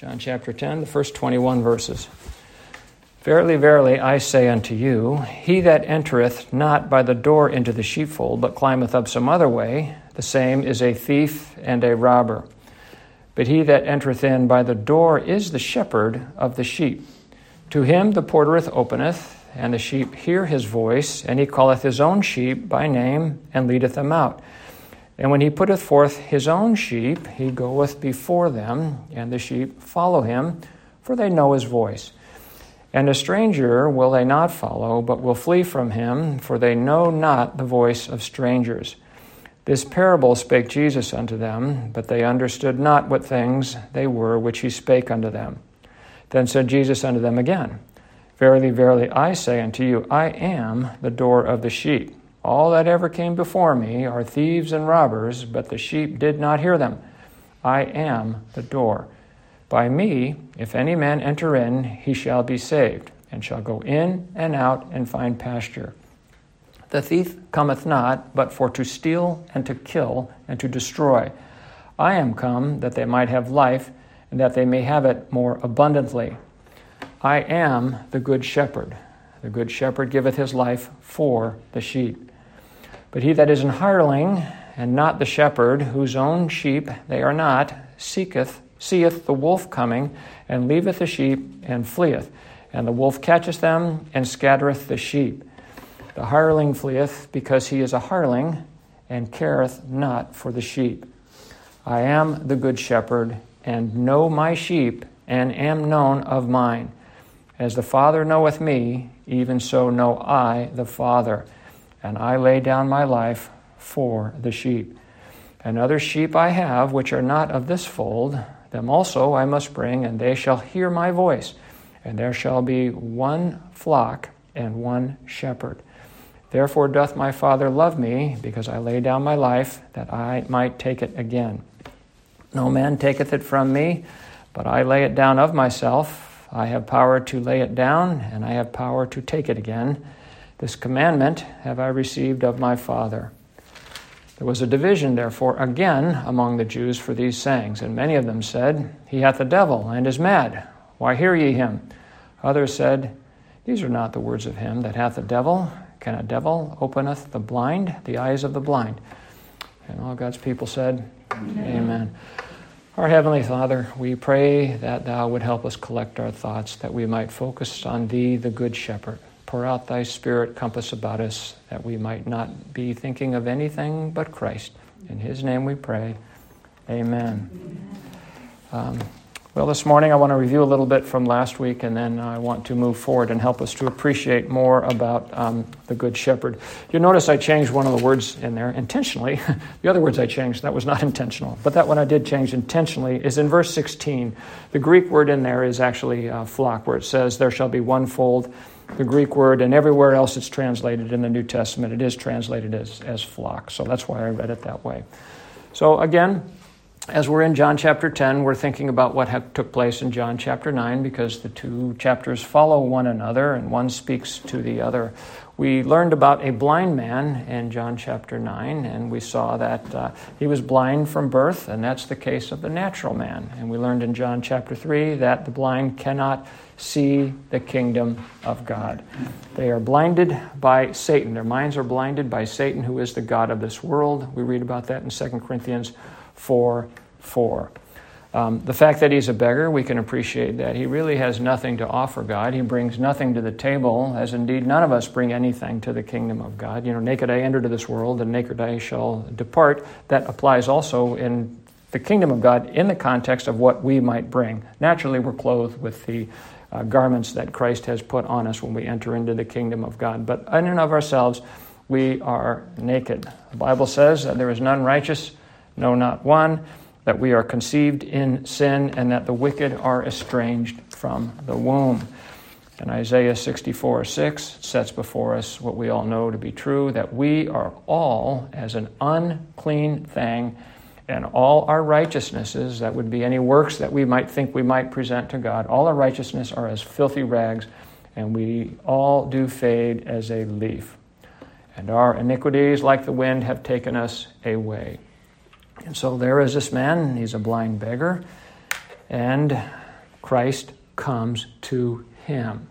John chapter 10, the first 21 verses. Verily, verily, I say unto you, he that entereth not by the door into the sheepfold, but climbeth up some other way, the same is a thief and a robber. But he that entereth in by the door is the shepherd of the sheep. To him the portereth openeth, and the sheep hear his voice, and he calleth his own sheep by name, and leadeth them out. And when he putteth forth his own sheep, he goeth before them, and the sheep follow him, for they know his voice. And a stranger will they not follow, but will flee from him, for they know not the voice of strangers. This parable spake Jesus unto them, but they understood not what things they were which he spake unto them. Then said Jesus unto them again, Verily, verily, I say unto you, I am the door of the sheep. All that ever came before me are thieves and robbers, but the sheep did not hear them. I am the door. By me, if any man enter in, he shall be saved, and shall go in and out and find pasture. The thief cometh not, but for to steal and to kill and to destroy. I am come that they might have life, and that they may have it more abundantly. I am the good shepherd. The good shepherd giveth his life for the sheep. But he that is an hireling, and not the shepherd, whose own sheep they are not, seeketh, seeth the wolf coming, and leaveth the sheep, and fleeth. And the wolf catcheth them, and scattereth the sheep. The hireling fleeth, because he is a hireling, and careth not for the sheep. I am the good shepherd, and know my sheep, and am known of mine. As the Father knoweth me, even so know I the Father and I lay down my life for the sheep. And other sheep I have, which are not of this fold, them also I must bring, and they shall hear my voice. And there shall be one flock and one shepherd. Therefore doth my Father love me, because I lay down my life, that I might take it again. No man taketh it from me, but I lay it down of myself. I have power to lay it down, and I have power to take it again. This commandment have I received of my Father. There was a division, therefore, again among the Jews for these sayings, and many of them said, He hath a devil, and is mad. Why hear ye him? Others said, These are not the words of him that hath a devil. Can a devil openeth the blind, the eyes of the blind? And all God's people said, Amen. Amen. Our Heavenly Father, we pray that Thou would help us collect our thoughts, that we might focus on Thee, the Good Shepherd Pour out thy Spirit, compass about us, that we might not be thinking of anything but Christ. In his name we pray. Amen. Um, well, this morning I want to review a little bit from last week, and then I want to move forward and help us to appreciate more about um, the Good Shepherd. You'll notice I changed one of the words in there intentionally. the other words I changed, that was not intentional. But that one I did change intentionally is in verse 16. The Greek word in there is actually uh, flock, where it says, There shall be one fold the Greek word, and everywhere else it's translated in the New Testament, it is translated as, as flock. So that's why I read it that way. So again, as we're in John chapter 10, we're thinking about what ha- took place in John chapter 9 because the two chapters follow one another and one speaks to the other. We learned about a blind man in John chapter 9, and we saw that uh, he was blind from birth, and that's the case of the natural man. And we learned in John chapter 3 that the blind cannot see the kingdom of God. They are blinded by Satan. Their minds are blinded by Satan, who is the God of this world. We read about that in 2 Corinthians 4 4. Um, the fact that he's a beggar, we can appreciate that. He really has nothing to offer God. He brings nothing to the table, as indeed none of us bring anything to the kingdom of God. You know, naked I enter to this world, and naked I shall depart. That applies also in the kingdom of God in the context of what we might bring. Naturally, we're clothed with the uh, garments that Christ has put on us when we enter into the kingdom of God. But in and of ourselves, we are naked. The Bible says that there is none righteous, no, not one, that we are conceived in sin, and that the wicked are estranged from the womb. And Isaiah 64 6 sets before us what we all know to be true that we are all as an unclean thing and all our righteousnesses, that would be any works that we might think we might present to God, all our righteousness are as filthy rags, and we all do fade as a leaf. And our iniquities, like the wind, have taken us away. And so there is this man, he's a blind beggar, and Christ comes to him,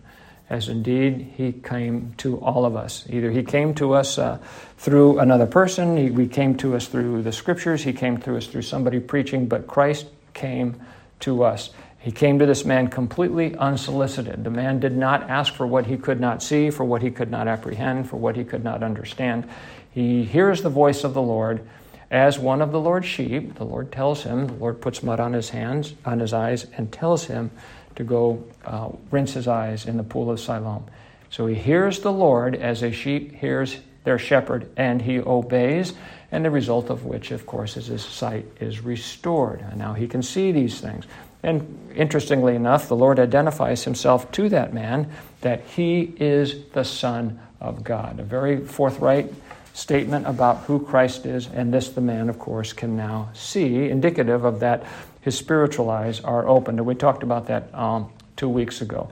as indeed he came to all of us. Either he came to us uh, through another person, he, we came to us through the scriptures, he came to us through somebody preaching, but Christ came to us. He came to this man completely unsolicited. The man did not ask for what he could not see, for what he could not apprehend, for what he could not understand. He hears the voice of the Lord as one of the Lord's sheep. The Lord tells him, the Lord puts mud on his hands, on his eyes, and tells him to go uh, rinse his eyes in the pool of Siloam. So he hears the Lord as a sheep hears their shepherd, and he obeys, and the result of which, of course, is his sight is restored. And now he can see these things. And interestingly enough, the Lord identifies himself to that man that he is the Son of God. A very forthright statement about who Christ is, and this the man, of course, can now see, indicative of that his spiritual eyes are opened. And we talked about that um, two weeks ago.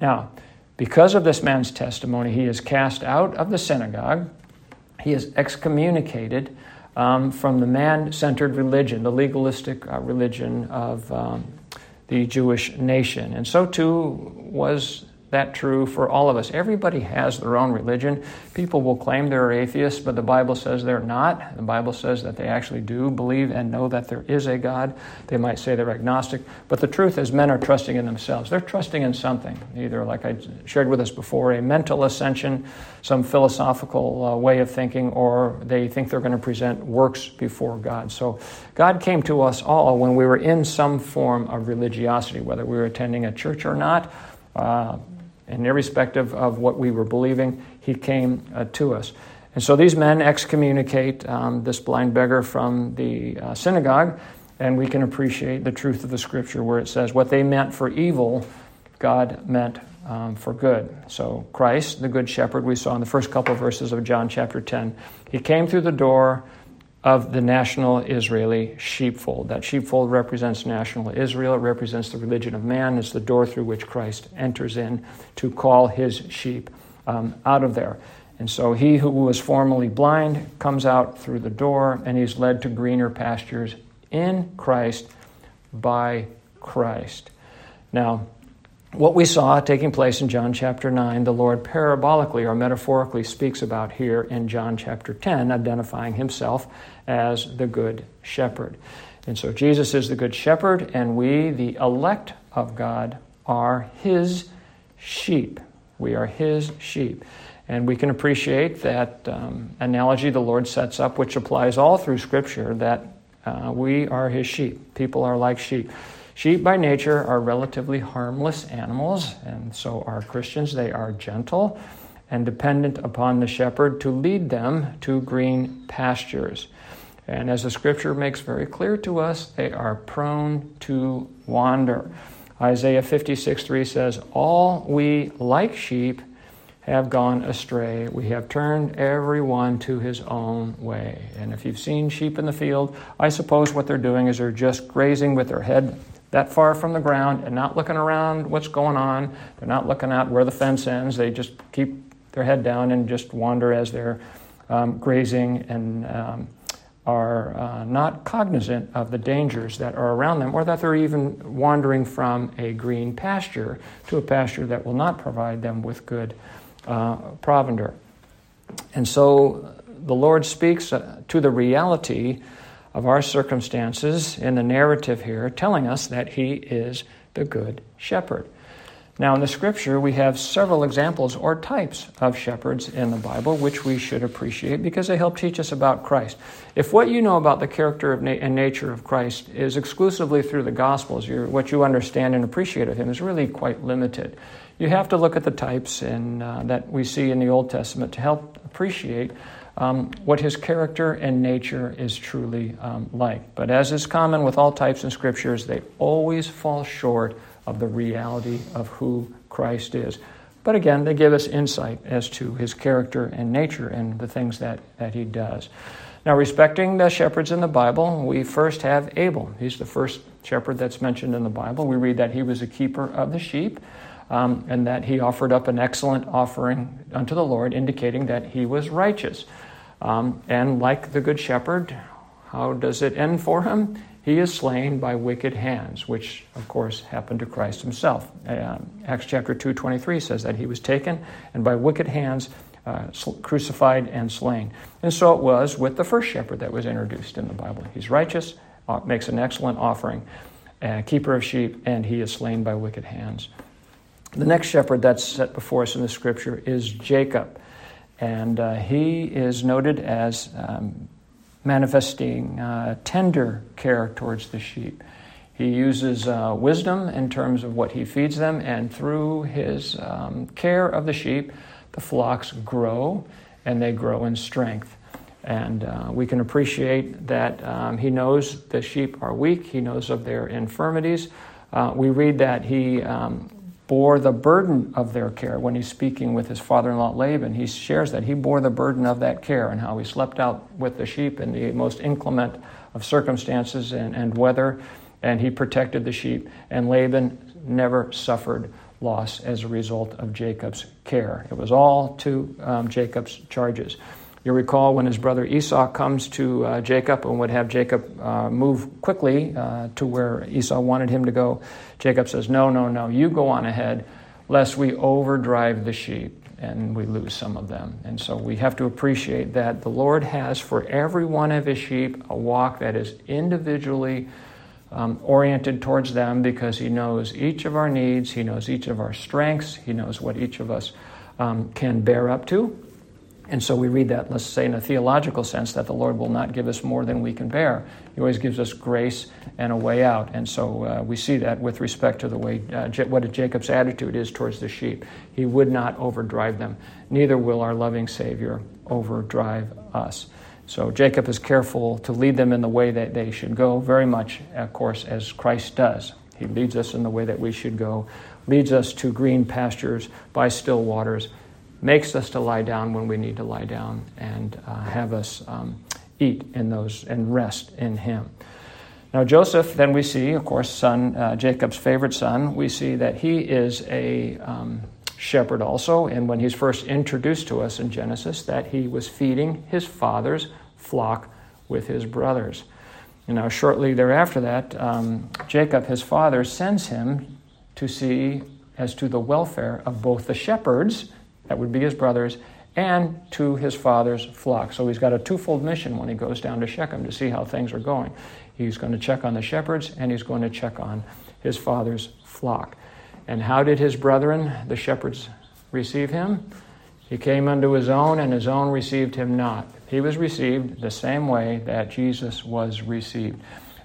Now, because of this man's testimony, he is cast out of the synagogue, he is excommunicated um, from the man centered religion, the legalistic uh, religion of um, the Jewish nation. And so too was that true for all of us. Everybody has their own religion. People will claim they're atheists, but the Bible says they're not. The Bible says that they actually do believe and know that there is a God. They might say they're agnostic, but the truth is, men are trusting in themselves. They're trusting in something, either, like I shared with us before, a mental ascension, some philosophical uh, way of thinking, or they think they're going to present works before God. So God came to us all when we were in some form of religiosity, whether we were attending a church or not. Uh, and irrespective of what we were believing, he came uh, to us. And so these men excommunicate um, this blind beggar from the uh, synagogue, and we can appreciate the truth of the scripture where it says, What they meant for evil, God meant um, for good. So Christ, the good shepherd, we saw in the first couple of verses of John chapter 10, he came through the door of the national Israeli sheepfold. That sheepfold represents national Israel, it represents the religion of man, it's the door through which Christ enters in to call his sheep um, out of there. And so he who was formerly blind comes out through the door and he's led to greener pastures in Christ by Christ. Now, what we saw taking place in John chapter 9, the Lord parabolically or metaphorically speaks about here in John chapter 10, identifying himself as the Good Shepherd. And so Jesus is the Good Shepherd, and we, the elect of God, are his sheep. We are his sheep. And we can appreciate that um, analogy the Lord sets up, which applies all through Scripture, that uh, we are his sheep. People are like sheep. Sheep by nature are relatively harmless animals, and so are Christians. They are gentle and dependent upon the shepherd to lead them to green pastures. And as the scripture makes very clear to us, they are prone to wander. Isaiah 56 3 says, All we like sheep have gone astray. We have turned everyone to his own way. And if you've seen sheep in the field, I suppose what they're doing is they're just grazing with their head that far from the ground and not looking around what's going on. They're not looking at where the fence ends. They just keep their head down and just wander as they're um, grazing and um, are uh, not cognizant of the dangers that are around them or that they're even wandering from a green pasture to a pasture that will not provide them with good uh, provender. And so the Lord speaks uh, to the reality of our circumstances in the narrative here, telling us that He is the Good Shepherd. Now, in the scripture, we have several examples or types of shepherds in the Bible, which we should appreciate because they help teach us about Christ. If what you know about the character na- and nature of Christ is exclusively through the Gospels, what you understand and appreciate of Him is really quite limited. You have to look at the types in, uh, that we see in the Old Testament to help appreciate um, what his character and nature is truly um, like. But as is common with all types in scriptures, they always fall short of the reality of who Christ is. But again, they give us insight as to his character and nature and the things that, that he does. Now, respecting the shepherds in the Bible, we first have Abel. He's the first shepherd that's mentioned in the Bible. We read that he was a keeper of the sheep um, and that he offered up an excellent offering unto the Lord, indicating that he was righteous. Um, and like the Good Shepherd, how does it end for him? He is slain by wicked hands, which of course happened to Christ himself. Uh, Acts chapter 2 23 says that he was taken and by wicked hands uh, crucified and slain. And so it was with the first shepherd that was introduced in the Bible. He's righteous, uh, makes an excellent offering, uh, keeper of sheep, and he is slain by wicked hands. The next shepherd that's set before us in the scripture is Jacob. And uh, he is noted as um, manifesting uh, tender care towards the sheep. He uses uh, wisdom in terms of what he feeds them, and through his um, care of the sheep, the flocks grow and they grow in strength. And uh, we can appreciate that um, he knows the sheep are weak, he knows of their infirmities. Uh, we read that he um, bore the burden of their care. When he's speaking with his father in law Laban, he shares that he bore the burden of that care and how he slept out with the sheep in the most inclement of circumstances and, and weather, and he protected the sheep. And Laban never suffered loss as a result of Jacob's care. It was all to um, Jacob's charges. You recall when his brother Esau comes to uh, Jacob and would have Jacob uh, move quickly uh, to where Esau wanted him to go. Jacob says, No, no, no, you go on ahead, lest we overdrive the sheep and we lose some of them. And so we have to appreciate that the Lord has for every one of his sheep a walk that is individually um, oriented towards them because he knows each of our needs, he knows each of our strengths, he knows what each of us um, can bear up to. And so we read that, let's say, in a theological sense, that the Lord will not give us more than we can bear. He always gives us grace and a way out. And so uh, we see that with respect to the way, uh, what Jacob's attitude is towards the sheep. He would not overdrive them. Neither will our loving Savior overdrive us. So Jacob is careful to lead them in the way that they should go, very much, of course, as Christ does. He leads us in the way that we should go, leads us to green pastures by still waters makes us to lie down when we need to lie down and uh, have us um, eat in those and rest in Him. Now, Joseph, then we see, of course, son, uh, Jacob's favorite son, we see that he is a um, shepherd also. And when he's first introduced to us in Genesis, that he was feeding his father's flock with his brothers. You know, shortly thereafter that, um, Jacob, his father, sends him to see as to the welfare of both the shepherds that would be his brothers, and to his father's flock. So he's got a twofold mission when he goes down to Shechem to see how things are going. He's going to check on the shepherds and he's going to check on his father's flock. And how did his brethren, the shepherds, receive him? He came unto his own, and his own received him not. He was received the same way that Jesus was received.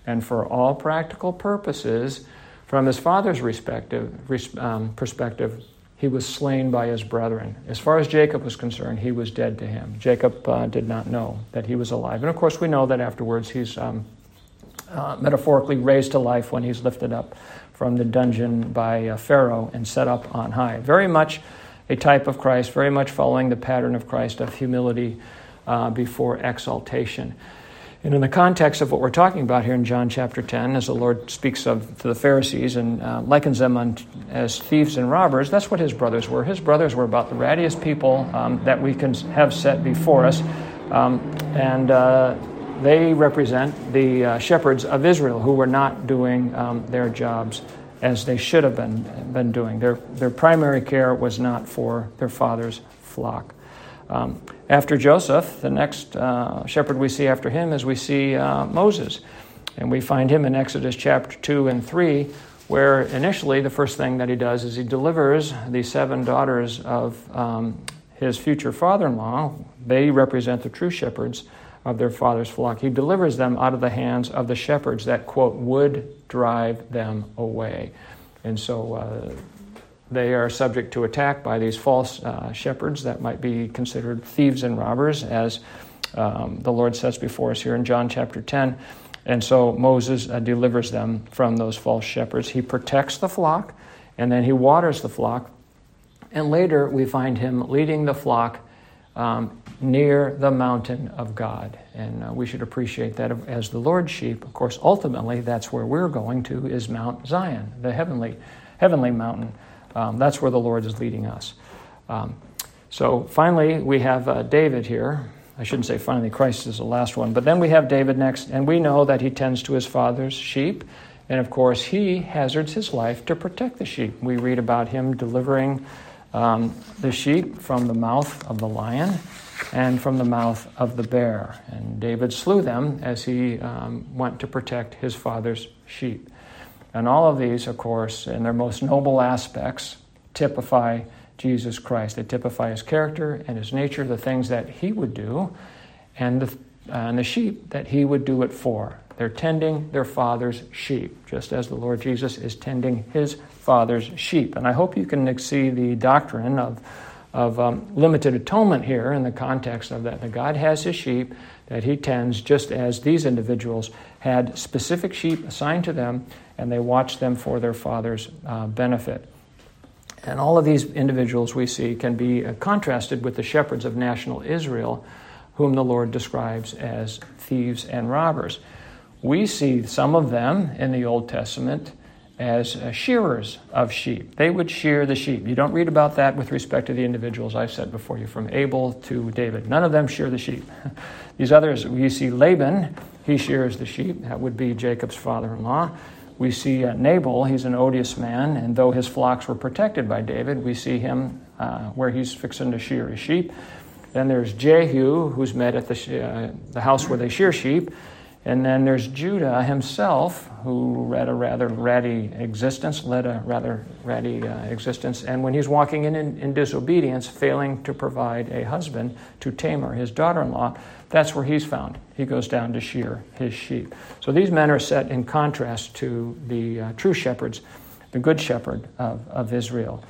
And for all practical purposes, from his father's um, perspective, he was slain by his brethren. As far as Jacob was concerned, he was dead to him. Jacob uh, did not know that he was alive. And of course, we know that afterwards he's um, uh, metaphorically raised to life when he's lifted up from the dungeon by uh, Pharaoh and set up on high. Very much a type of Christ, very much following the pattern of Christ of humility uh, before exaltation. And in the context of what we're talking about here in John chapter 10, as the Lord speaks of to the Pharisees and uh, likens them on, as thieves and robbers, that's what his brothers were. His brothers were about the rattiest people um, that we can have set before us. Um, and uh, they represent the uh, shepherds of Israel who were not doing um, their jobs as they should have been, been doing. Their, their primary care was not for their father's flock. Um, after Joseph, the next uh, shepherd we see after him is we see uh, Moses. And we find him in Exodus chapter 2 and 3, where initially the first thing that he does is he delivers the seven daughters of um, his future father in law. They represent the true shepherds of their father's flock. He delivers them out of the hands of the shepherds that, quote, would drive them away. And so uh, they are subject to attack by these false uh, shepherds that might be considered thieves and robbers, as um, the Lord says before us here in John chapter 10. And so Moses uh, delivers them from those false shepherds. He protects the flock, and then he waters the flock. And later we find him leading the flock um, near the mountain of God. And uh, we should appreciate that as the Lord's sheep. Of course, ultimately, that's where we're going to, is Mount Zion, the heavenly, heavenly mountain. Um, that's where the Lord is leading us. Um, so finally, we have uh, David here. I shouldn't say finally, Christ is the last one. But then we have David next, and we know that he tends to his father's sheep. And of course, he hazards his life to protect the sheep. We read about him delivering um, the sheep from the mouth of the lion and from the mouth of the bear. And David slew them as he um, went to protect his father's sheep. And all of these, of course, in their most noble aspects, typify Jesus Christ. They typify his character and his nature, the things that he would do, and the, uh, and the sheep that he would do it for. They're tending their father's sheep, just as the Lord Jesus is tending his father's sheep. And I hope you can see the doctrine of of um, limited atonement here in the context of that. That God has his sheep that he tends, just as these individuals had specific sheep assigned to them, and they watched them for their father's uh, benefit. And all of these individuals we see can be uh, contrasted with the shepherds of national Israel, whom the Lord describes as thieves and robbers. We see some of them in the Old Testament as uh, shearers of sheep. They would shear the sheep. You don't read about that with respect to the individuals I've said before you, from Abel to David. None of them shear the sheep. These others, you see Laban, he shears the sheep. That would be Jacob's father in law. We see uh, Nabal, he's an odious man, and though his flocks were protected by David, we see him uh, where he's fixing to shear his sheep. Then there's Jehu, who's met at the, uh, the house where they shear sheep. And then there's Judah himself, who led a rather ratty existence, led a rather ratty uh, existence. And when he's walking in, in, in disobedience, failing to provide a husband to Tamar, his daughter in law, that's where he's found. He goes down to shear his sheep. So these men are set in contrast to the uh, true shepherds, the good shepherd of, of Israel.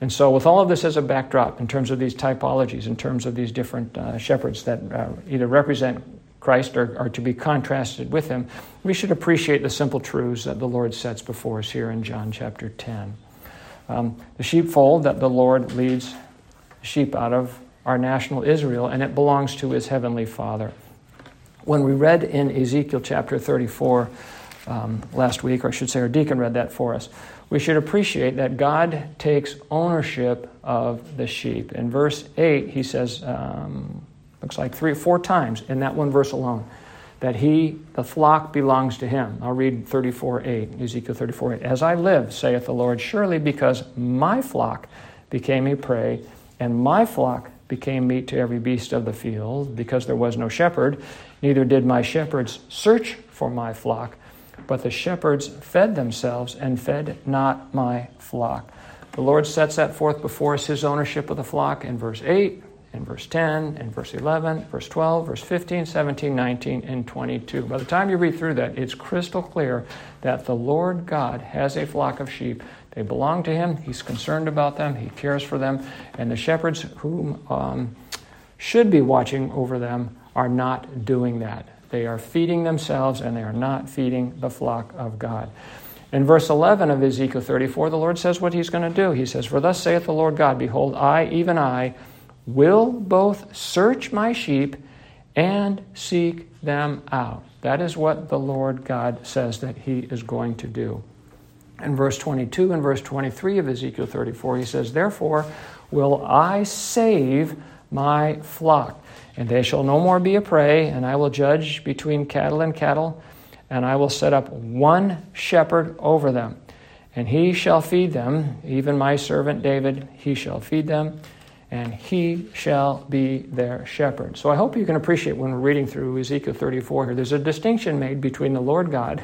And so, with all of this as a backdrop, in terms of these typologies, in terms of these different uh, shepherds that uh, either represent Christ are, are to be contrasted with him, we should appreciate the simple truths that the Lord sets before us here in John chapter 10. Um, the sheepfold that the Lord leads sheep out of our national Israel, and it belongs to his heavenly Father. When we read in Ezekiel chapter 34 um, last week, or I should say, our deacon read that for us, we should appreciate that God takes ownership of the sheep. In verse 8, he says, um, looks like three or four times in that one verse alone that he, the flock belongs to him. I'll read 34 8, Ezekiel 34 8. As I live, saith the Lord, surely because my flock became a prey, and my flock became meat to every beast of the field, because there was no shepherd, neither did my shepherds search for my flock, but the shepherds fed themselves and fed not my flock. The Lord sets that forth before us, his ownership of the flock in verse 8 in verse 10, in verse 11, verse 12, verse 15, 17, 19, and 22. By the time you read through that, it's crystal clear that the Lord God has a flock of sheep. They belong to Him. He's concerned about them. He cares for them. And the shepherds who um, should be watching over them are not doing that. They are feeding themselves and they are not feeding the flock of God. In verse 11 of Ezekiel 34, the Lord says what He's going to do. He says, For thus saith the Lord God, Behold, I, even I, will both search my sheep and seek them out. That is what the Lord God says that He is going to do. In verse 22 and verse 23 of Ezekiel 34, He says, Therefore will I save my flock, and they shall no more be a prey, and I will judge between cattle and cattle, and I will set up one shepherd over them. And he shall feed them, even my servant David, he shall feed them and he shall be their shepherd. So I hope you can appreciate when we're reading through Ezekiel 34 here, there's a distinction made between the Lord God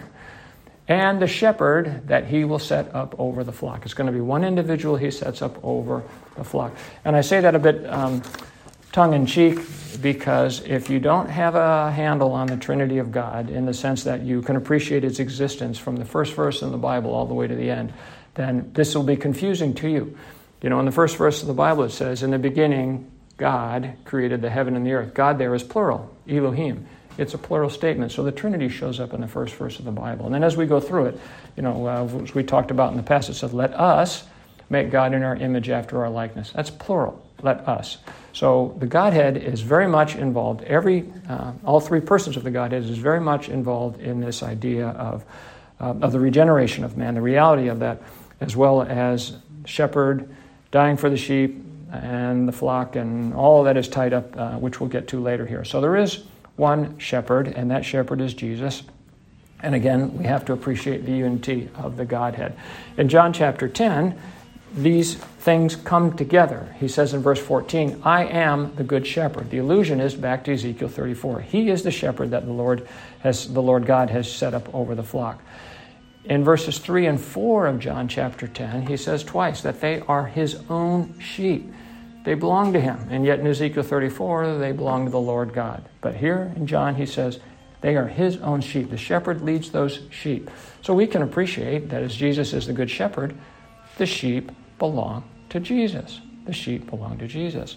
and the shepherd that he will set up over the flock. It's going to be one individual he sets up over the flock. And I say that a bit um, tongue in cheek because if you don't have a handle on the Trinity of God in the sense that you can appreciate its existence from the first verse in the Bible all the way to the end, then this will be confusing to you. You know, in the first verse of the Bible, it says, In the beginning, God created the heaven and the earth. God there is plural, Elohim. It's a plural statement. So the Trinity shows up in the first verse of the Bible. And then as we go through it, you know, uh, as we talked about in the past, it said, Let us make God in our image after our likeness. That's plural. Let us. So the Godhead is very much involved. Every, uh, all three persons of the Godhead is very much involved in this idea of, uh, of the regeneration of man, the reality of that, as well as shepherd, dying for the sheep, and the flock and all that is tied up, uh, which we'll get to later here. So there is one shepherd, and that shepherd is Jesus. And again, we have to appreciate the unity of the Godhead. In John chapter 10, these things come together. He says in verse 14, I am the good shepherd. The allusion is back to Ezekiel 34. He is the shepherd that the Lord has the Lord God has set up over the flock. In verses 3 and 4 of John chapter 10, he says twice that they are his own sheep. They belong to him. And yet in Ezekiel 34, they belong to the Lord God. But here in John, he says they are his own sheep. The shepherd leads those sheep. So we can appreciate that as Jesus is the good shepherd, the sheep belong to Jesus. The sheep belong to Jesus.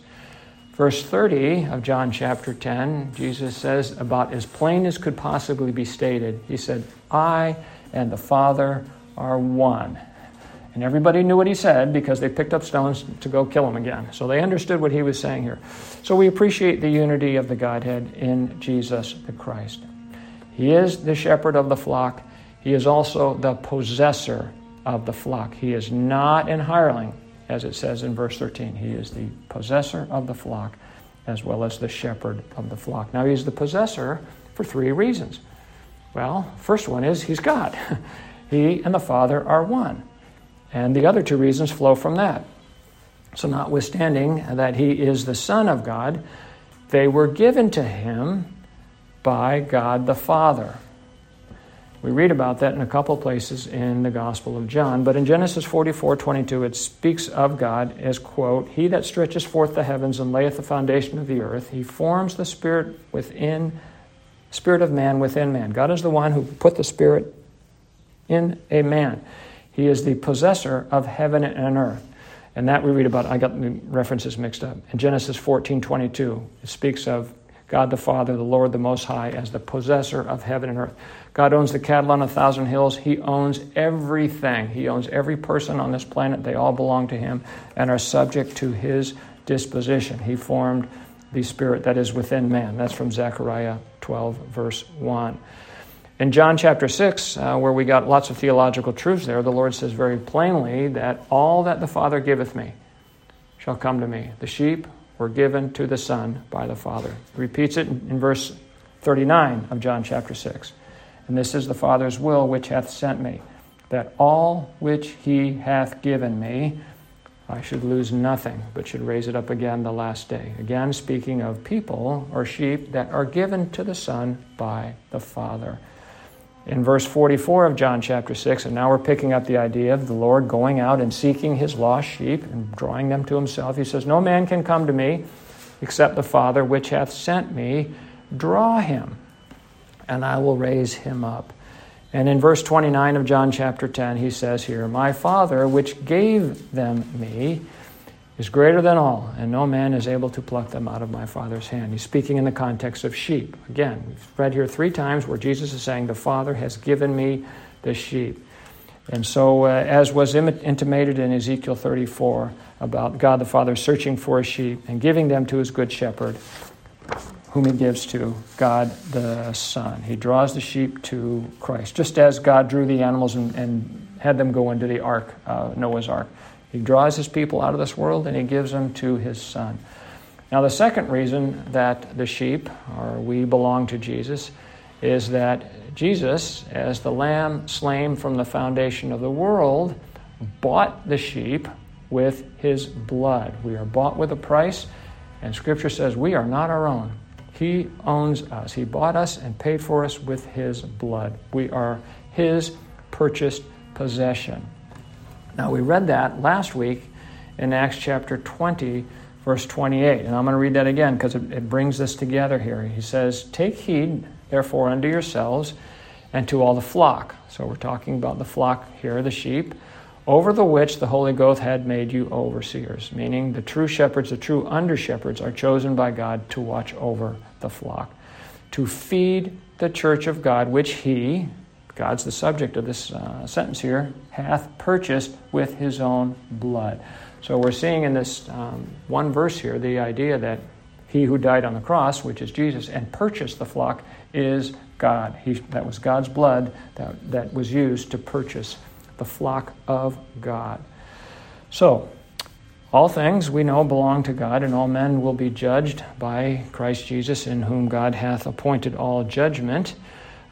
Verse 30 of John chapter 10, Jesus says about as plain as could possibly be stated, He said, I and the Father are one. And everybody knew what he said because they picked up stones to go kill him again. So they understood what he was saying here. So we appreciate the unity of the Godhead in Jesus the Christ. He is the shepherd of the flock, he is also the possessor of the flock. He is not an hireling, as it says in verse 13. He is the possessor of the flock as well as the shepherd of the flock. Now, he's the possessor for three reasons. Well, first one is he's God. he and the Father are one. And the other two reasons flow from that. So, notwithstanding that he is the Son of God, they were given to him by God the Father. We read about that in a couple places in the Gospel of John, but in Genesis 44 22, it speaks of God as, quote, He that stretches forth the heavens and layeth the foundation of the earth, he forms the spirit within, spirit of man within man. God is the one who put the spirit in a man. He is the possessor of heaven and earth. And that we read about, I got the references mixed up. In Genesis 14 22, it speaks of God the Father, the Lord the Most High, as the possessor of heaven and earth. God owns the cattle on a thousand hills. He owns everything. He owns every person on this planet. They all belong to Him and are subject to His disposition. He formed the spirit that is within man. That's from Zechariah 12, verse 1. In John chapter 6, uh, where we got lots of theological truths there, the Lord says very plainly that all that the Father giveth me shall come to me. The sheep were given to the Son by the Father. He repeats it in verse 39 of John chapter 6. And this is the Father's will which hath sent me, that all which he hath given me, I should lose nothing, but should raise it up again the last day. Again, speaking of people or sheep that are given to the Son by the Father. In verse 44 of John chapter 6, and now we're picking up the idea of the Lord going out and seeking his lost sheep and drawing them to himself. He says, No man can come to me except the Father which hath sent me draw him and I will raise him up. And in verse 29 of John chapter 10, he says here, My Father, which gave them me, is greater than all, and no man is able to pluck them out of my Father's hand. He's speaking in the context of sheep. Again, we've read here three times where Jesus is saying, The Father has given me the sheep. And so, uh, as was intimated in Ezekiel 34 about God the Father searching for a sheep and giving them to his good shepherd, whom he gives to God the Son. He draws the sheep to Christ, just as God drew the animals and, and had them go into the ark, uh, Noah's ark. He draws his people out of this world and he gives them to his Son. Now, the second reason that the sheep, or we belong to Jesus, is that Jesus, as the lamb slain from the foundation of the world, bought the sheep with his blood. We are bought with a price, and Scripture says we are not our own. He owns us. He bought us and paid for us with His blood. We are His purchased possession. Now, we read that last week in Acts chapter 20, verse 28. And I'm going to read that again because it, it brings this together here. He says, Take heed, therefore, unto yourselves and to all the flock. So we're talking about the flock here, the sheep over the which the Holy Ghost had made you overseers, meaning the true shepherds, the true under shepherds, are chosen by God to watch over the flock, to feed the church of God, which He, God's the subject of this uh, sentence here, hath purchased with His own blood. So we're seeing in this um, one verse here the idea that He who died on the cross, which is Jesus, and purchased the flock, is God. He, that was God's blood that, that was used to purchase the flock of God. So, All things we know belong to God, and all men will be judged by Christ Jesus, in whom God hath appointed all judgment.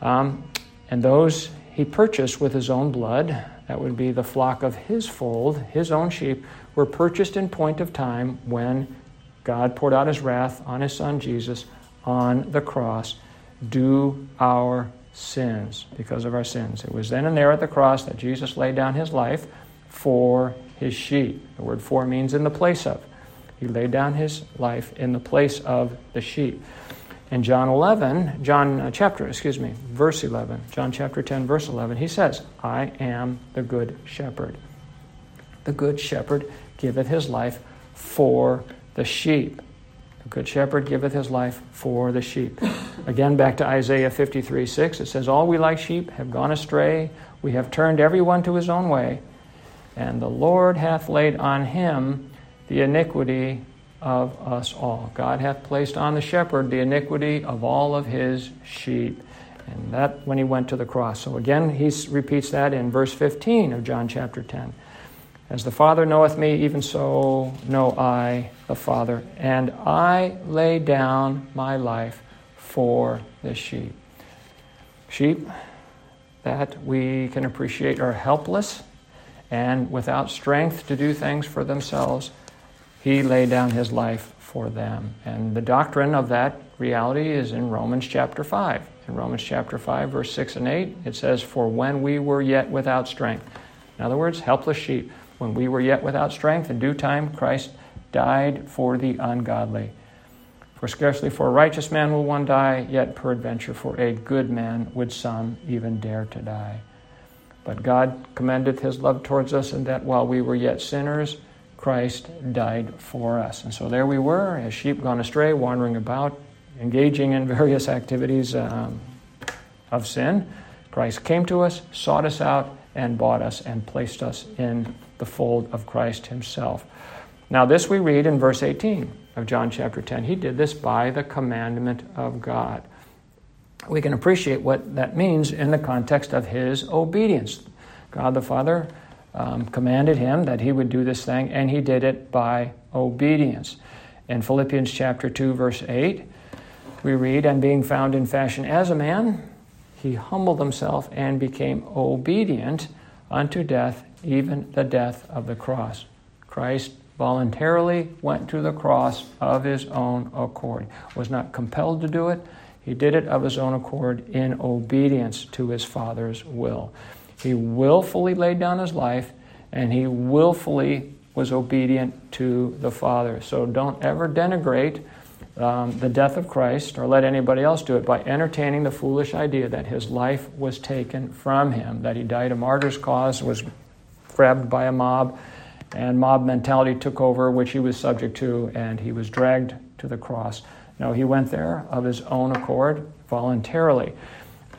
Um, and those he purchased with his own blood, that would be the flock of his fold, his own sheep, were purchased in point of time when God poured out his wrath on his son Jesus on the cross, due our sins, because of our sins. It was then and there at the cross that Jesus laid down his life for his sheep. The word for means in the place of. He laid down his life in the place of the sheep. In John 11, John uh, chapter, excuse me, verse 11, John chapter 10, verse 11, he says, I am the good shepherd. The good shepherd giveth his life for the sheep. The good shepherd giveth his life for the sheep. Again, back to Isaiah 53 6, it says, All we like sheep have gone astray. We have turned every one to his own way. And the Lord hath laid on him the iniquity of us all. God hath placed on the shepherd the iniquity of all of his sheep. And that when he went to the cross. So again, he repeats that in verse 15 of John chapter 10. As the Father knoweth me, even so know I the Father. And I lay down my life for the sheep. Sheep that we can appreciate are helpless and without strength to do things for themselves he laid down his life for them. And the doctrine of that reality is in Romans chapter 5. In Romans chapter 5, verse 6 and 8, it says, For when we were yet without strength, in other words, helpless sheep, when we were yet without strength, in due time Christ died for the ungodly. For scarcely for a righteous man will one die, yet peradventure for a good man would some even dare to die. But God commendeth his love towards us, in that while we were yet sinners, Christ died for us. And so there we were, as sheep gone astray, wandering about, engaging in various activities um, of sin. Christ came to us, sought us out, and bought us and placed us in the fold of Christ Himself. Now, this we read in verse 18 of John chapter 10. He did this by the commandment of God. We can appreciate what that means in the context of His obedience. God the Father um, commanded him that he would do this thing, and he did it by obedience. In Philippians chapter 2, verse 8, we read, And being found in fashion as a man, he humbled himself and became obedient unto death, even the death of the cross. Christ voluntarily went to the cross of his own accord, was not compelled to do it. He did it of his own accord in obedience to his Father's will. He willfully laid down his life and he willfully was obedient to the Father. So don't ever denigrate um, the death of Christ or let anybody else do it by entertaining the foolish idea that his life was taken from him, that he died a martyr's cause, was grabbed by a mob, and mob mentality took over, which he was subject to, and he was dragged to the cross. No, he went there of his own accord, voluntarily.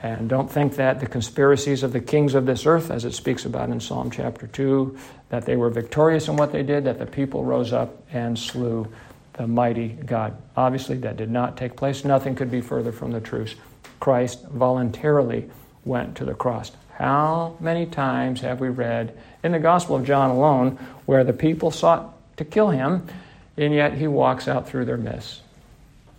And don't think that the conspiracies of the kings of this earth, as it speaks about in Psalm chapter 2, that they were victorious in what they did, that the people rose up and slew the mighty God. Obviously, that did not take place. Nothing could be further from the truth. Christ voluntarily went to the cross. How many times have we read in the Gospel of John alone where the people sought to kill him, and yet he walks out through their midst?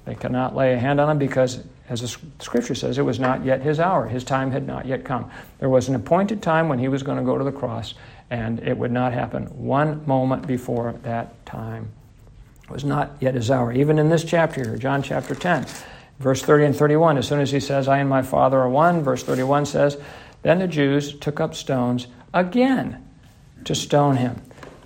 They cannot lay a hand on him because as the scripture says, it was not yet his hour. His time had not yet come. There was an appointed time when he was going to go to the cross, and it would not happen one moment before that time. It was not yet his hour. Even in this chapter here, John chapter 10, verse 30 and 31, as soon as he says, I and my Father are one, verse 31 says, Then the Jews took up stones again to stone him.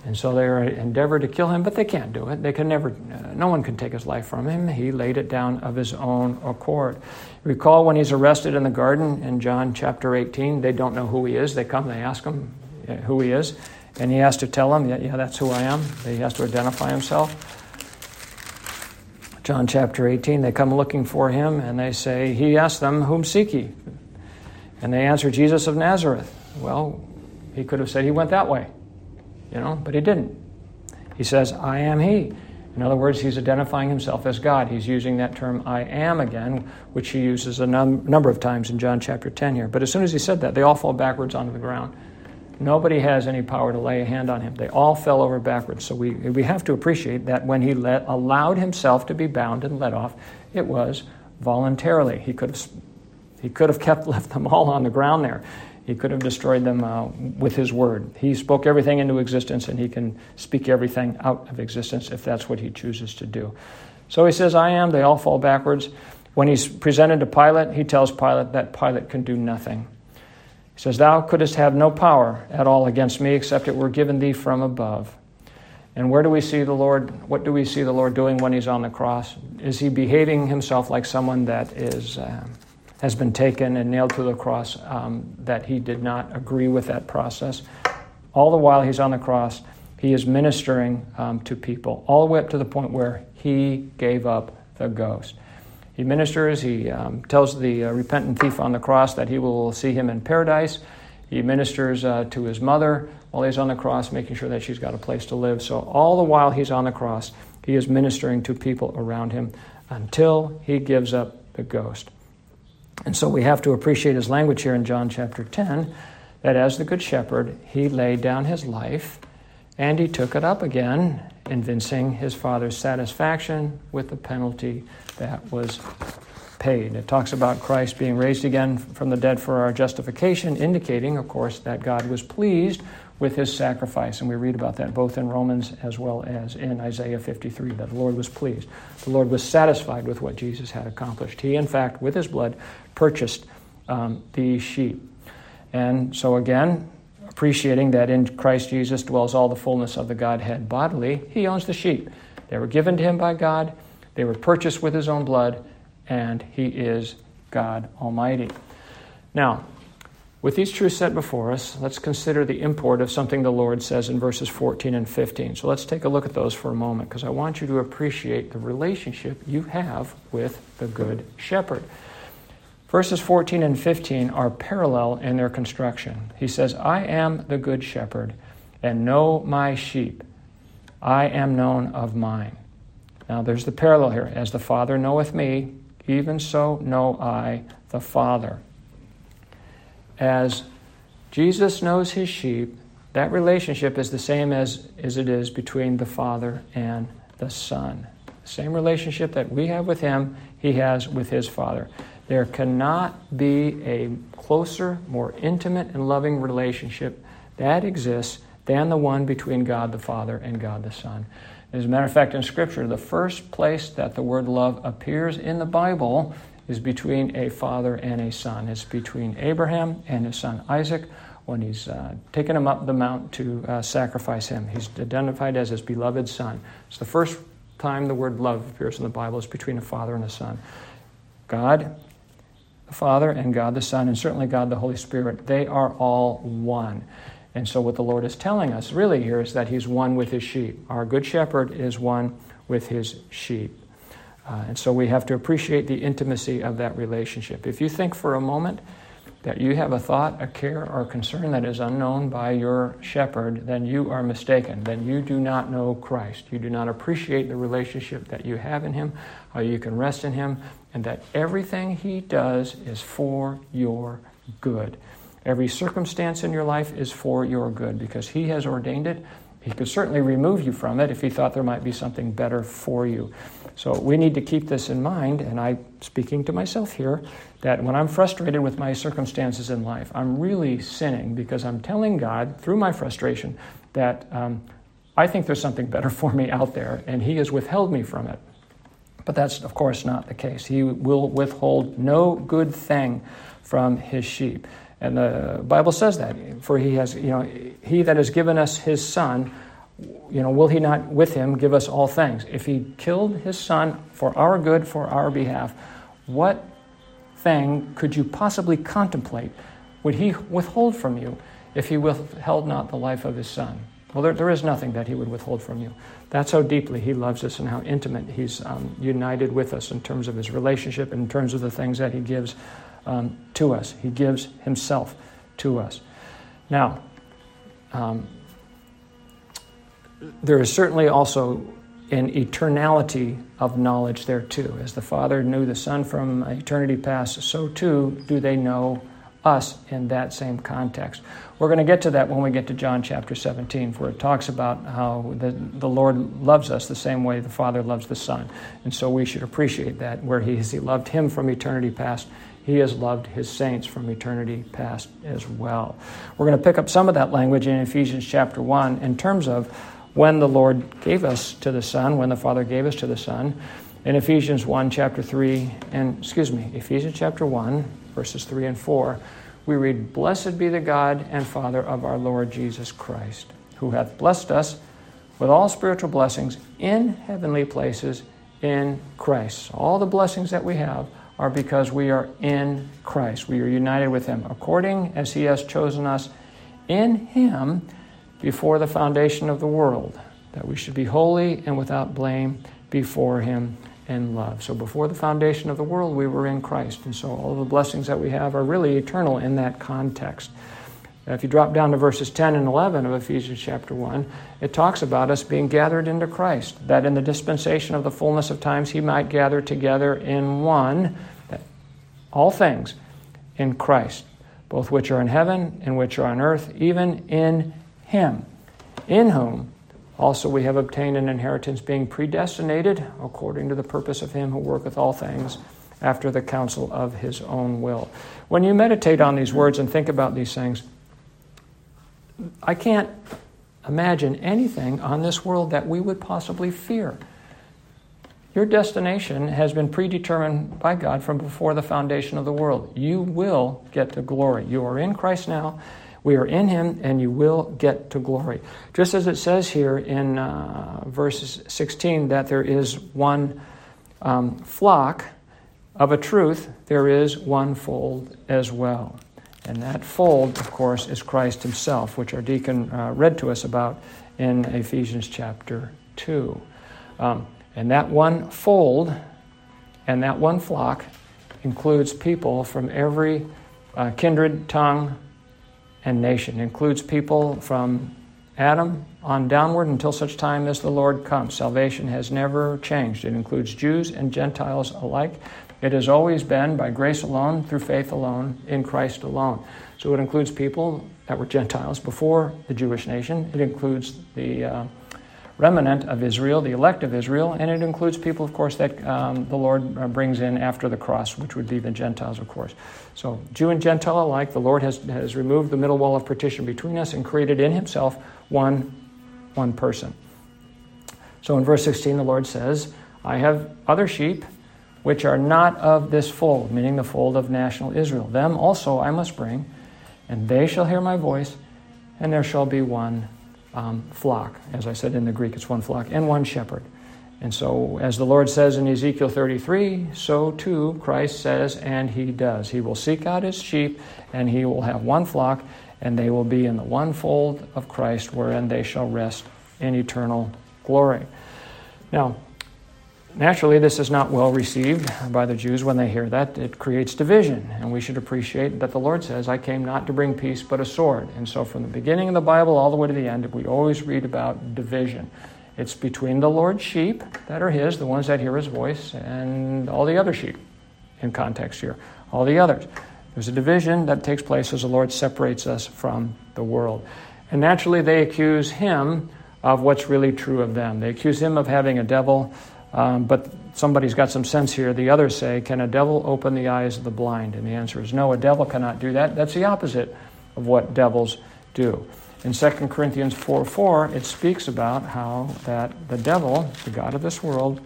And so they endeavor to kill him, but they can't do it. They can never, no one can take his life from him. He laid it down of his own accord. Recall when he's arrested in the garden in John chapter 18, they don't know who he is. They come, they ask him uh, who he is, and he has to tell them, yeah, yeah, that's who I am. He has to identify himself. John chapter 18, they come looking for him, and they say, He asked them, Whom seek ye? And they answer, Jesus of Nazareth. Well, he could have said he went that way you know, but he didn't. He says, I am he. In other words, he's identifying himself as God. He's using that term I am again, which he uses a num- number of times in John chapter 10 here. But as soon as he said that, they all fall backwards onto the ground. Nobody has any power to lay a hand on him. They all fell over backwards. So we, we have to appreciate that when he let, allowed himself to be bound and let off, it was voluntarily. He could have, he could have kept left them all on the ground there. He could have destroyed them uh, with his word. He spoke everything into existence, and he can speak everything out of existence if that's what he chooses to do. So he says, I am. They all fall backwards. When he's presented to Pilate, he tells Pilate that Pilate can do nothing. He says, Thou couldst have no power at all against me except it were given thee from above. And where do we see the Lord? What do we see the Lord doing when he's on the cross? Is he behaving himself like someone that is, uh, has been taken and nailed to the cross, um, that he did not agree with that process? All the while he's on the cross, he is ministering um, to people, all the way up to the point where he gave up the ghost. He ministers, he um, tells the uh, repentant thief on the cross that he will see him in paradise. He ministers uh, to his mother while he's on the cross, making sure that she's got a place to live. So, all the while he's on the cross, he is ministering to people around him until he gives up the ghost. And so, we have to appreciate his language here in John chapter 10 that as the Good Shepherd, he laid down his life and he took it up again, evincing his Father's satisfaction with the penalty that was paid. It talks about Christ being raised again from the dead for our justification, indicating, of course, that God was pleased with his sacrifice. And we read about that both in Romans as well as in Isaiah 53, that the Lord was pleased. The Lord was satisfied with what Jesus had accomplished. He, in fact, with his blood, purchased um, these sheep. And so, again, appreciating that in Christ Jesus dwells all the fullness of the Godhead bodily, he owns the sheep. They were given to him by God. They were purchased with his own blood, and he is God Almighty. Now, with these truths set before us, let's consider the import of something the Lord says in verses 14 and 15. So let's take a look at those for a moment because I want you to appreciate the relationship you have with the Good Shepherd. Verses 14 and 15 are parallel in their construction. He says, I am the Good Shepherd and know my sheep. I am known of mine. Now there's the parallel here. As the Father knoweth me, even so know I the Father. As Jesus knows his sheep, that relationship is the same as, as it is between the Father and the Son. same relationship that we have with him, he has with his Father. There cannot be a closer, more intimate, and loving relationship that exists than the one between God the Father and God the Son. As a matter of fact, in Scripture, the first place that the word love appears in the Bible is between a father and a son. It's between Abraham and his son Isaac when he's uh, taken him up the mount to uh, sacrifice him. He's identified as his beloved son. It's the first time the word love appears in the Bible is between a father and a son. God, the Father, and God the Son, and certainly God the Holy Spirit, they are all one. And so, what the Lord is telling us really here is that He's one with His sheep. Our Good Shepherd is one with His sheep. Uh, and so, we have to appreciate the intimacy of that relationship. If you think for a moment that you have a thought, a care, or a concern that is unknown by your shepherd, then you are mistaken. Then you do not know Christ. You do not appreciate the relationship that you have in Him, how you can rest in Him, and that everything He does is for your good. Every circumstance in your life is for your good because He has ordained it. He could certainly remove you from it if He thought there might be something better for you. So we need to keep this in mind, and I'm speaking to myself here, that when I'm frustrated with my circumstances in life, I'm really sinning because I'm telling God through my frustration that um, I think there's something better for me out there, and He has withheld me from it. But that's, of course, not the case. He will withhold no good thing from His sheep. And the Bible says that. For he has, you know, he that has given us his son, you know, will he not with him give us all things? If he killed his son for our good, for our behalf, what thing could you possibly contemplate would he withhold from you if he withheld not the life of his son? Well, there, there is nothing that he would withhold from you. That's how deeply he loves us and how intimate he's um, united with us in terms of his relationship, in terms of the things that he gives um, to us. He gives Himself to us. Now, um, there is certainly also an eternality of knowledge there too. As the Father knew the Son from eternity past, so too do they know us in that same context. We're going to get to that when we get to John chapter 17, where it talks about how the, the Lord loves us the same way the Father loves the Son. And so we should appreciate that, where he, he loved him from eternity past. He has loved his saints from eternity past as well. We're going to pick up some of that language in Ephesians chapter 1 in terms of when the Lord gave us to the Son, when the Father gave us to the Son. In Ephesians 1, chapter 3, and excuse me, Ephesians chapter 1, verses 3 and 4, we read, Blessed be the God and Father of our Lord Jesus Christ, who hath blessed us with all spiritual blessings in heavenly places in Christ. All the blessings that we have are because we are in Christ. We are united with Him according as He has chosen us in Him before the foundation of the world, that we should be holy and without blame before Him in love. So before the foundation of the world, we were in Christ. And so all the blessings that we have are really eternal in that context. If you drop down to verses 10 and 11 of Ephesians chapter 1, it talks about us being gathered into Christ, that in the dispensation of the fullness of times he might gather together in one all things in Christ, both which are in heaven and which are on earth, even in him, in whom also, we have obtained an inheritance, being predestinated according to the purpose of Him who worketh all things after the counsel of His own will. When you meditate on these words and think about these things, I can't imagine anything on this world that we would possibly fear. Your destination has been predetermined by God from before the foundation of the world. You will get to glory. You are in Christ now. We are in him, and you will get to glory. Just as it says here in uh, verse 16 that there is one um, flock of a truth, there is one fold as well. And that fold, of course, is Christ himself, which our deacon uh, read to us about in Ephesians chapter 2. Um, and that one fold and that one flock includes people from every uh, kindred, tongue, and nation. It includes people from Adam on downward until such time as the Lord comes. Salvation has never changed. It includes Jews and Gentiles alike. It has always been by grace alone, through faith alone, in Christ alone. So it includes people that were Gentiles before the Jewish nation. It includes the uh, remnant of Israel, the elect of Israel, and it includes people, of course, that um, the Lord uh, brings in after the cross, which would be the Gentiles, of course. So, Jew and Gentile alike, the Lord has, has removed the middle wall of partition between us and created in Himself one, one person. So, in verse 16, the Lord says, I have other sheep which are not of this fold, meaning the fold of national Israel. Them also I must bring, and they shall hear my voice, and there shall be one um, flock. As I said in the Greek, it's one flock and one shepherd. And so, as the Lord says in Ezekiel 33, so too Christ says, and he does. He will seek out his sheep, and he will have one flock, and they will be in the one fold of Christ, wherein they shall rest in eternal glory. Now, Naturally, this is not well received by the Jews when they hear that. It creates division, and we should appreciate that the Lord says, I came not to bring peace but a sword. And so, from the beginning of the Bible all the way to the end, we always read about division. It's between the Lord's sheep that are His, the ones that hear His voice, and all the other sheep in context here, all the others. There's a division that takes place as the Lord separates us from the world. And naturally, they accuse Him of what's really true of them. They accuse Him of having a devil um, but somebody's got some sense here. The others say, Can a devil open the eyes of the blind? And the answer is no, a devil cannot do that. That's the opposite of what devils do. In 2 Corinthians 4 4, it speaks about how that the devil, the God of this world,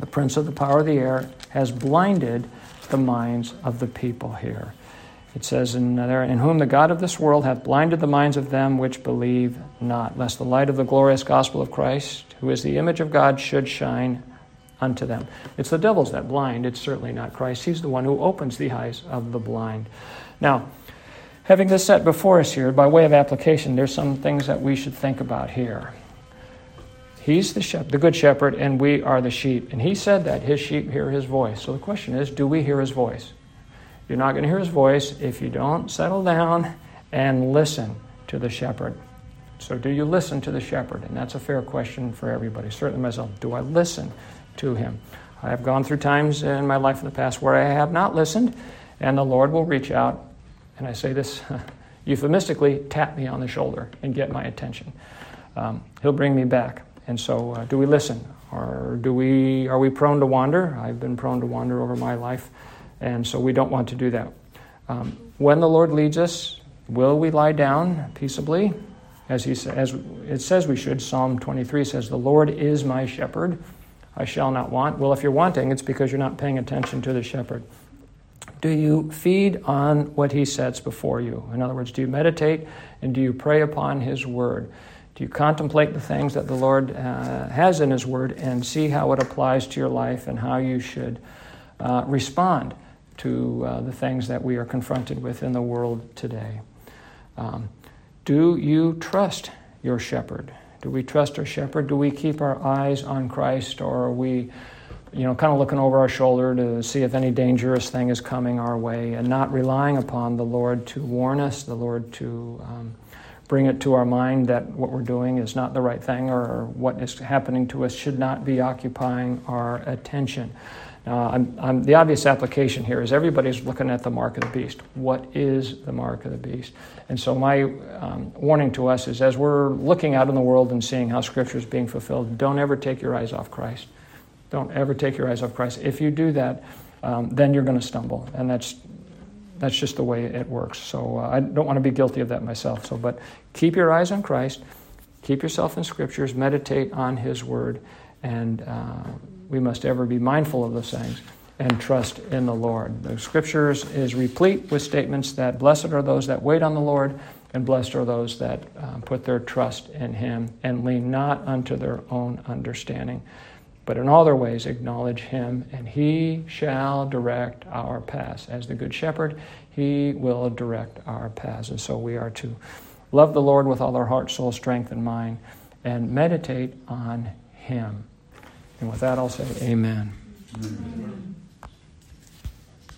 the prince of the power of the air, has blinded the minds of the people here. It says in there, In whom the God of this world hath blinded the minds of them which believe not, lest the light of the glorious gospel of Christ, who is the image of God, should shine unto them. It's the devils that blind, it's certainly not Christ. He's the one who opens the eyes of the blind. Now, having this set before us here, by way of application, there's some things that we should think about here. He's the, shepherd, the good shepherd, and we are the sheep. And he said that his sheep hear his voice. So the question is do we hear his voice? You're not going to hear his voice if you don't settle down and listen to the shepherd. So, do you listen to the shepherd? And that's a fair question for everybody, certainly myself. Do I listen to him? I have gone through times in my life in the past where I have not listened, and the Lord will reach out and I say this euphemistically, tap me on the shoulder and get my attention. Um, he'll bring me back. And so, uh, do we listen? Or do we, are we prone to wander? I've been prone to wander over my life, and so we don't want to do that. Um, when the Lord leads us, will we lie down peaceably? As, he, as it says we should. Psalm 23 says, The Lord is my shepherd, I shall not want. Well, if you're wanting, it's because you're not paying attention to the shepherd. Do you feed on what he sets before you? In other words, do you meditate and do you pray upon his word? Do you contemplate the things that the Lord uh, has in his word and see how it applies to your life and how you should uh, respond to uh, the things that we are confronted with in the world today? Um, do you trust your shepherd? Do we trust our shepherd? Do we keep our eyes on Christ or are we you know, kind of looking over our shoulder to see if any dangerous thing is coming our way and not relying upon the Lord to warn us, the Lord to um, bring it to our mind that what we're doing is not the right thing or what is happening to us should not be occupying our attention. Now, I'm, I'm, the obvious application here is everybody's looking at the mark of the beast. What is the mark of the beast? And so, my um, warning to us is as we're looking out in the world and seeing how Scripture is being fulfilled, don't ever take your eyes off Christ. Don't ever take your eyes off Christ. If you do that, um, then you're going to stumble, and that's that's just the way it works. So uh, I don't want to be guilty of that myself. So, but keep your eyes on Christ, keep yourself in Scriptures, meditate on His Word, and uh, we must ever be mindful of those things and trust in the Lord. The Scriptures is replete with statements that blessed are those that wait on the Lord, and blessed are those that uh, put their trust in Him and lean not unto their own understanding but in all their ways acknowledge him, and he shall direct our paths. As the Good Shepherd, he will direct our paths. And so we are to love the Lord with all our heart, soul, strength, and mind, and meditate on him. And with that, I'll say, Amen. amen.